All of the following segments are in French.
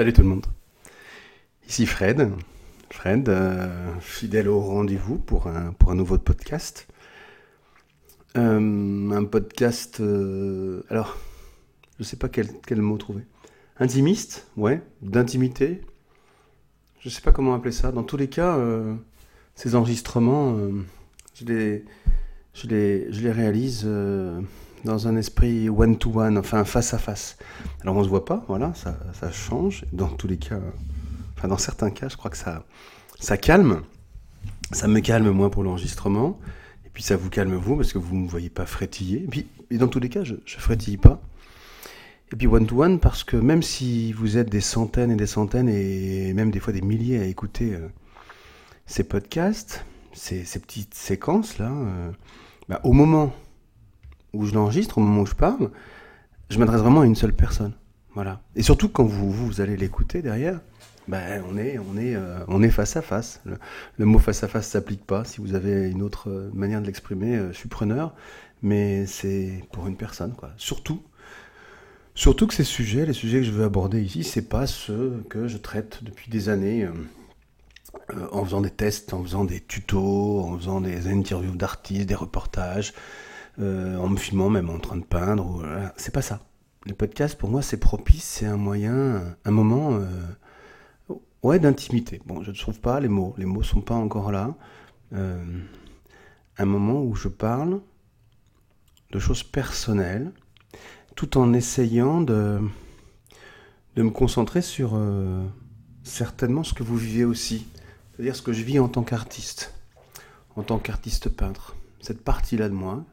Salut tout le monde. Ici Fred. Fred, euh, fidèle au rendez-vous pour un, pour un nouveau podcast. Euh, un podcast. euh, alors, je sais pas quel, quel mot trouver. Intimiste, ouais, d'intimité. Je sais pas comment appeler ça. Dans tous les cas, ces enregistrements, je, les, je, les, je les réalise dans un esprit one-to-one, enfin face à face. Alors on se voit pas, voilà, ça, change. Dans tous les cas, enfin dans certains cas, je crois que ça, ça calme. Ça me calme moi pour l'enregistrement. Et puis ça vous calme vous parce que vous ne me voyez pas frétiller. Et puis dans tous les cas, je, je frétille pas. Et puis one-to-one parce que même si vous êtes des centaines et des centaines et même des fois des milliers à écouter euh, ces podcasts, ces, petites séquences là, euh, bah, au moment où je l'enregistre, au moment où je parle, je m'adresse vraiment à une seule personne. Voilà. Et surtout quand vous, vous, allez l'écouter derrière, ben, on, est, on, est, euh, on est face à face. Le, mot face à face s'applique pas. Si vous avez une autre euh, manière de l'exprimer, euh, je suis preneur. Mais c'est pour une personne, quoi. Surtout, surtout que ces sujets, les sujets que je veux aborder ici, c'est pas ceux que je traite depuis des années. euh, en faisant des tests, en faisant des tutos, en faisant des interviews d'artistes, des reportages, euh, en me filmant même en train de peindre. C'est pas ça. Les podcasts, pour moi, c'est propice, c'est un moyen, un moment, euh, ouais, d'intimité. Bon, je ne trouve pas les mots, les mots sont pas encore là. Euh, un moment où je parle de choses personnelles, tout en essayant de, de me concentrer sur certainement ce que vous vivez aussi, c'est-à-dire ce que je vis en tant qu'artiste, en tant qu'artiste peintre. Cette partie-là de moi,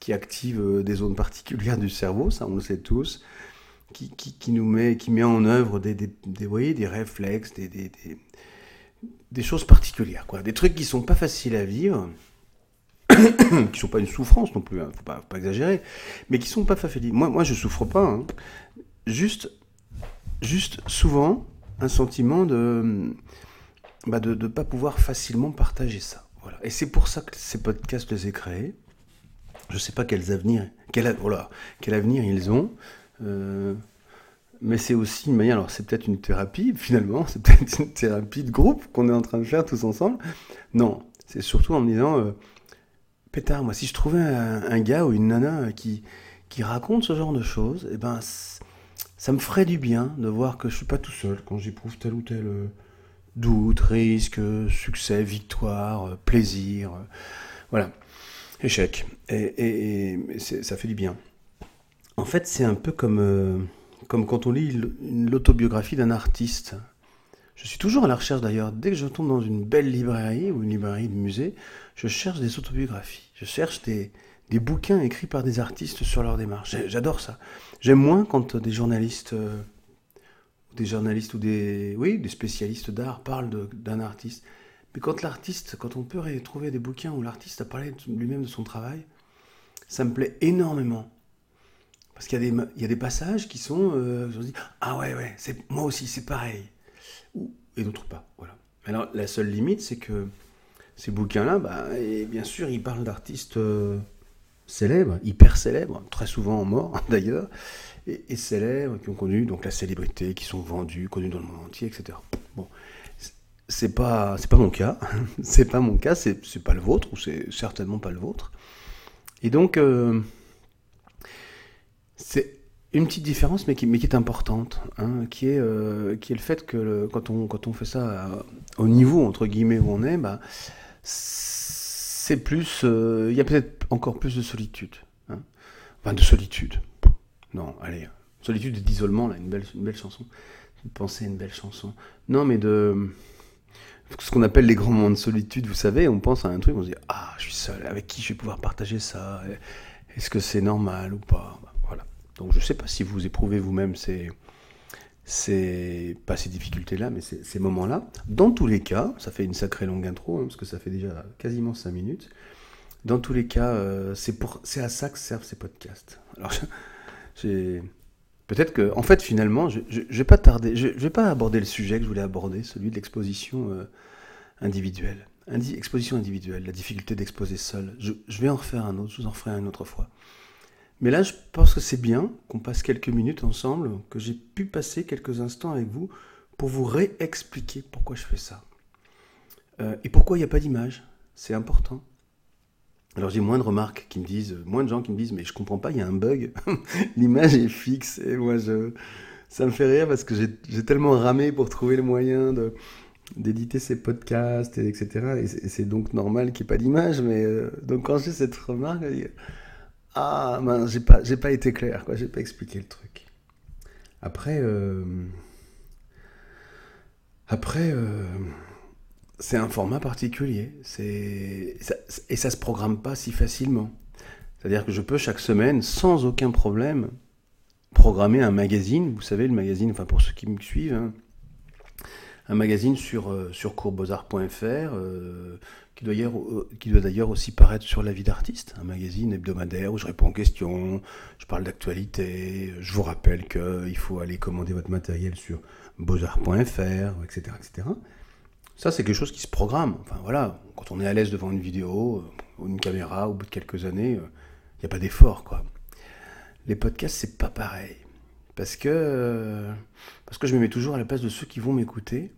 qui active euh, des zones particulières du cerveau, ça on le sait tous, qui, qui, nous met, qui met en œuvre des, des, des, des réflexes, des, des, des, choses particulières, quoi. des trucs qui sont pas faciles à vivre, qui sont pas une souffrance non plus, hein, faut faut pas exagérer, mais qui sont pas faciles. Moi, moi je souffre pas, hein. juste, juste souvent un sentiment de bah de ne pas pouvoir facilement partager ça. Voilà. Et c'est pour ça que ces podcasts, les ai créés. Je ne sais pas quels avenirs, quel, a- voilà, quel avenir ils ont. Euh, mais c'est aussi une manière, alors c'est peut-être une thérapie, finalement, c'est peut-être une thérapie de groupe qu'on est en train de faire tous ensemble. Non, c'est surtout en me disant, euh, pétard, moi, si je trouvais un, gars ou une nana qui, qui raconte ce genre de choses, eh ben, ça me ferait du bien de voir que je suis pas tout seul quand j'éprouve tel ou tel euh, doute, risque, succès, victoire, plaisir, voilà, échec. Et, ça fait du bien. En fait, c'est un peu comme, euh, comme quand on lit l'autobiographie d'un artiste. Je suis toujours à la recherche d'ailleurs, dès que je tombe dans une belle librairie ou une librairie de musée, je cherche des autobiographies. Je cherche des, des bouquins écrits par des artistes sur leur démarche. J'adore ça. J'aime moins quand des journalistes, euh, des journalistes ou des, oui, des spécialistes d'art parlent d'un artiste. Mais quand l'artiste, quand on peut retrouver des bouquins où l'artiste a parlé lui-même de son travail, ça me plaît énormément. Parce qu'il y, a des passages qui sont, euh, ah ouais, ouais, moi aussi, c'est pareil. Et d'autres pas, voilà. Alors, la seule limite, c'est que ces bouquins-là, bah, bien sûr, ils parlent d'artistes euh, célèbres, hyper célèbres, très souvent morts d'ailleurs, et, et célèbres, qui ont connu donc la célébrité, qui sont vendus, connus dans le monde entier, etc. Bon, c'est- pas, c'est pas mon cas, c'est pas mon cas, c'est, pas le vôtre, ou c'est certainement pas le vôtre. Et donc, euh, c'est une petite différence, mais qui, mais qui est importante, hein, qui, est, euh, qui est le fait que le- quand, on, quand on fait ça à- au niveau, entre guillemets, où on est, bah, c'est plus. euh, Il y a peut-être encore plus de solitude. hein. Enfin, de solitude. Non, allez. Solitude et d'isolement, là, une belle, une belle chanson. Pensez à une belle chanson. Non, mais de. Ce qu'on appelle les grands moments de solitude, vous savez, on pense à un truc, on se dit Ah, je suis seul, avec qui je vais pouvoir partager ça Est-ce que c'est normal ou pas? Bah, Voilà. Donc je sais pas si vous éprouvez vous-même ces, ces, pas ces difficultés-là, mais ces, moments-là. Dans tous les cas, ça fait une sacrée longue intro, hein, parce que ça fait déjà quasiment 5 minutes. Dans tous les cas, euh, c'est à ça que servent ces podcasts. Alors, j'ai, peut-être que, en fait, finalement, je, je vais pas tarder, je, vais pas aborder le sujet que je voulais aborder, celui de l'exposition euh, individuelle. Indi- exposition individuelle, la difficulté d'exposer seul. Je, vais en refaire un autre, je vous en referai une autre fois. Mais là, je pense que c'est bien qu'on passe quelques minutes ensemble, que j'ai pu passer quelques instants avec vous pour vous réexpliquer pourquoi je fais ça. Euh, et pourquoi il n'y a pas d'image. C'est important. Alors j'ai moins de remarques qui me disent, moins de gens qui me disent, mais je comprends pas, il y a un bug, l'image est fixe. Et moi, je, ça me fait rire parce que j'ai tellement ramé pour trouver le moyen d'éditer ces podcasts, et etc. Et c'est donc normal qu'il n'y ait pas d'image. Mais euh, donc quand j'ai cette remarque, ah, ben, j'ai pas, j'ai pas été clair, quoi. J'ai pas expliqué le truc. Après, euh, après, euh, c'est un format particulier. C'est et ça se programme pas si facilement. C'est-à-dire que je peux chaque semaine, sans aucun problème, programmer un magazine. Vous savez, le magazine, enfin pour ceux qui me suivent, hein, un magazine sur, euh, sur courbosart.fr qui doit, euh, doit d'ailleurs aussi paraître sur La vie d'artiste, un magazine hebdomadaire où je réponds aux questions, je parle d'actualité, je vous rappelle qu'il faut aller commander votre matériel sur beaux-arts.fr, etc., etc. Ça, c'est quelque chose qui se programme. Enfin voilà, quand on est à l'aise devant une vidéo euh, ou une caméra, au bout de quelques années, il n'y a pas d'effort, quoi. Les podcasts, c'est pas pareil. Parce que, parce que je me mets toujours à la place de ceux qui vont m'écouter.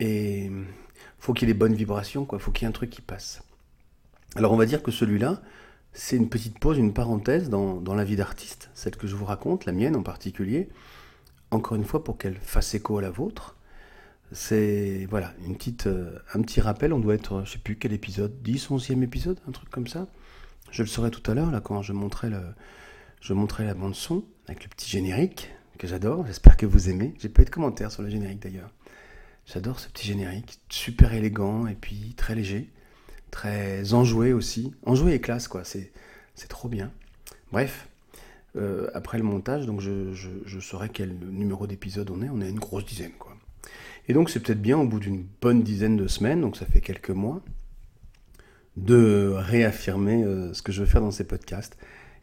Et faut qu'il y ait des bonnes vibrations, quoi. Faut qu'il y ait un truc qui passe. Alors on va dire que celui-là, c'est une petite pause, une parenthèse dans, la vie d'artiste, celle que je vous raconte, la mienne en particulier. Encore une fois, pour qu'elle fasse écho à la vôtre. C'est voilà, euh, un petit rappel. On doit être, je sais plus quel épisode, 10, 11e épisode, un truc comme ça. Je le saurai tout à l'heure, là, quand je montrerai, le, je la bande-son avec le petit générique que j'adore. J'espère que vous aimez. J'ai pas eu de commentaires sur le générique d'ailleurs. J'adore ce petit générique, super élégant et puis très léger, très enjoué aussi. Enjoué et classe, quoi, c'est, c'est trop bien. Bref, euh, après le montage, donc je, je, saurai quel numéro d'épisode on est. On est une grosse dizaine, quoi. Et donc c'est peut-être bien au bout d'une bonne dizaine de semaines, donc ça fait quelques mois, de réaffirmer euh, ce que je veux faire dans ces podcasts.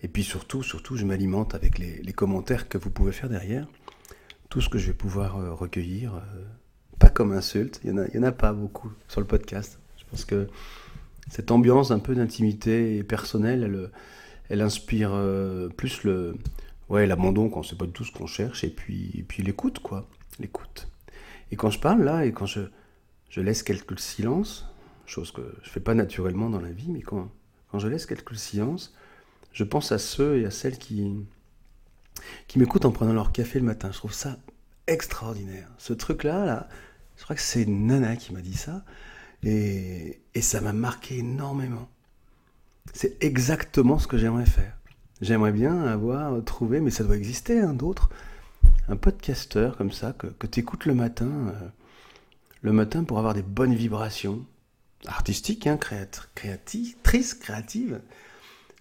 Et puis surtout, surtout, je m'alimente avec les, commentaires que vous pouvez faire derrière, tout ce que je vais pouvoir euh, recueillir pas comme insulte. Il n'y en, a, en a pas beaucoup sur le podcast. Je pense que cette ambiance un peu d'intimité personnelle, elle, inspire euh, plus le ouais l'abandon quand c'est pas du tout ce qu'on cherche et puis et puis l'écoute quoi, l'écoute. Et quand je parle là et quand je laisse quelques silences, chose que je fais pas naturellement dans la vie, mais quand quand je laisse quelques silences, je pense à ceux et à celles qui qui m'écoutent en prenant leur café le matin. Je trouve ça extraordinaire. Ce truc là je crois que c'est Nana qui m'a dit ça. Et, ça m'a marqué énormément. C'est exactement ce que j'aimerais faire. J'aimerais bien avoir trouvé, mais ça doit exister, hein, d'autres, un podcasteur comme ça, que, que le matin, euh, le matin pour avoir des bonnes vibrations, artistiques, hein, créatrices, créatives.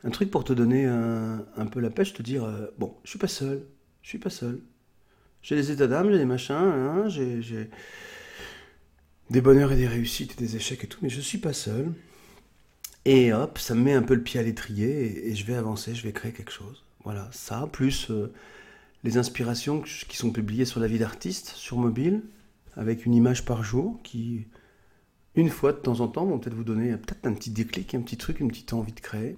Un truc pour te donner un, peu la pêche, te dire, euh, bon, je suis pas seul, je suis pas seul. J'ai des états d'âme, j'ai des machins, hein, j'ai des bonheurs et des réussites et des échecs et tout, mais je suis pas seul. Et hop, ça me met un peu le pied à l'étrier et, je vais avancer, je vais créer quelque chose. Voilà, ça, plus euh, les inspirations qui sont publiées sur la vie d'artiste, sur mobile, avec une image par jour qui, une fois de temps en temps, vont peut-être vous donner peut-être un petit déclic, un petit truc, une petite envie de créer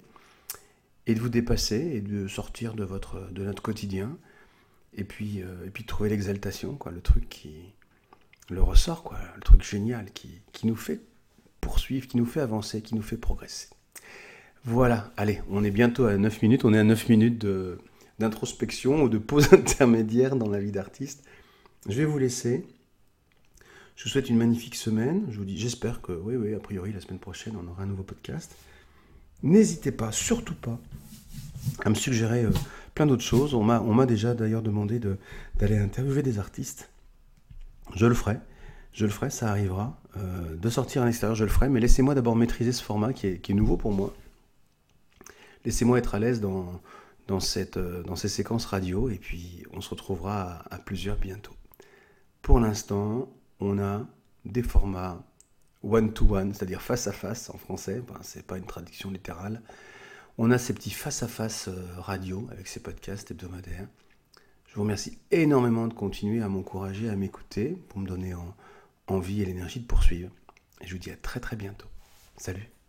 et de vous dépasser et de sortir de, votre, de notre quotidien. Et puis, euh, et puis de trouver l'exaltation, quoi, le truc qui, le ressort, quoi, le truc génial qui, nous fait poursuivre, qui nous fait avancer, qui nous fait progresser. Voilà, allez, on est bientôt à 9 minutes, on est à 9 minutes d'introspection ou de pause intermédiaire dans la vie d'artiste. Je vais vous laisser. Je vous souhaite une magnifique semaine. Je vous dis, j'espère que, oui, oui, a priori, la semaine prochaine, on aura un nouveau podcast. N'hésitez pas, surtout pas, à me suggérer euh, plein d'autres choses. On m'a déjà d'ailleurs demandé d'aller interviewer des artistes. Je le ferai. Je le ferai, ça arrivera. Euh, de sortir à l'extérieur, je le ferai. Mais laissez-moi d'abord maîtriser ce format qui est, nouveau pour moi. Laissez-moi être à l'aise dans, dans, cette, euh, dans ces séquences radio. Et puis, on se retrouvera à, plusieurs bientôt. Pour l'instant, on a des formats one-to-one, c'est-à-dire face à face en français. Ce c'est pas une traduction littérale. On a ces petits face-à-face euh, radio avec ces podcasts hebdomadaires. Je vous remercie énormément de continuer à m'encourager, à m'écouter, pour me donner envie et l'énergie de poursuivre. Et je vous dis à très très bientôt. Salut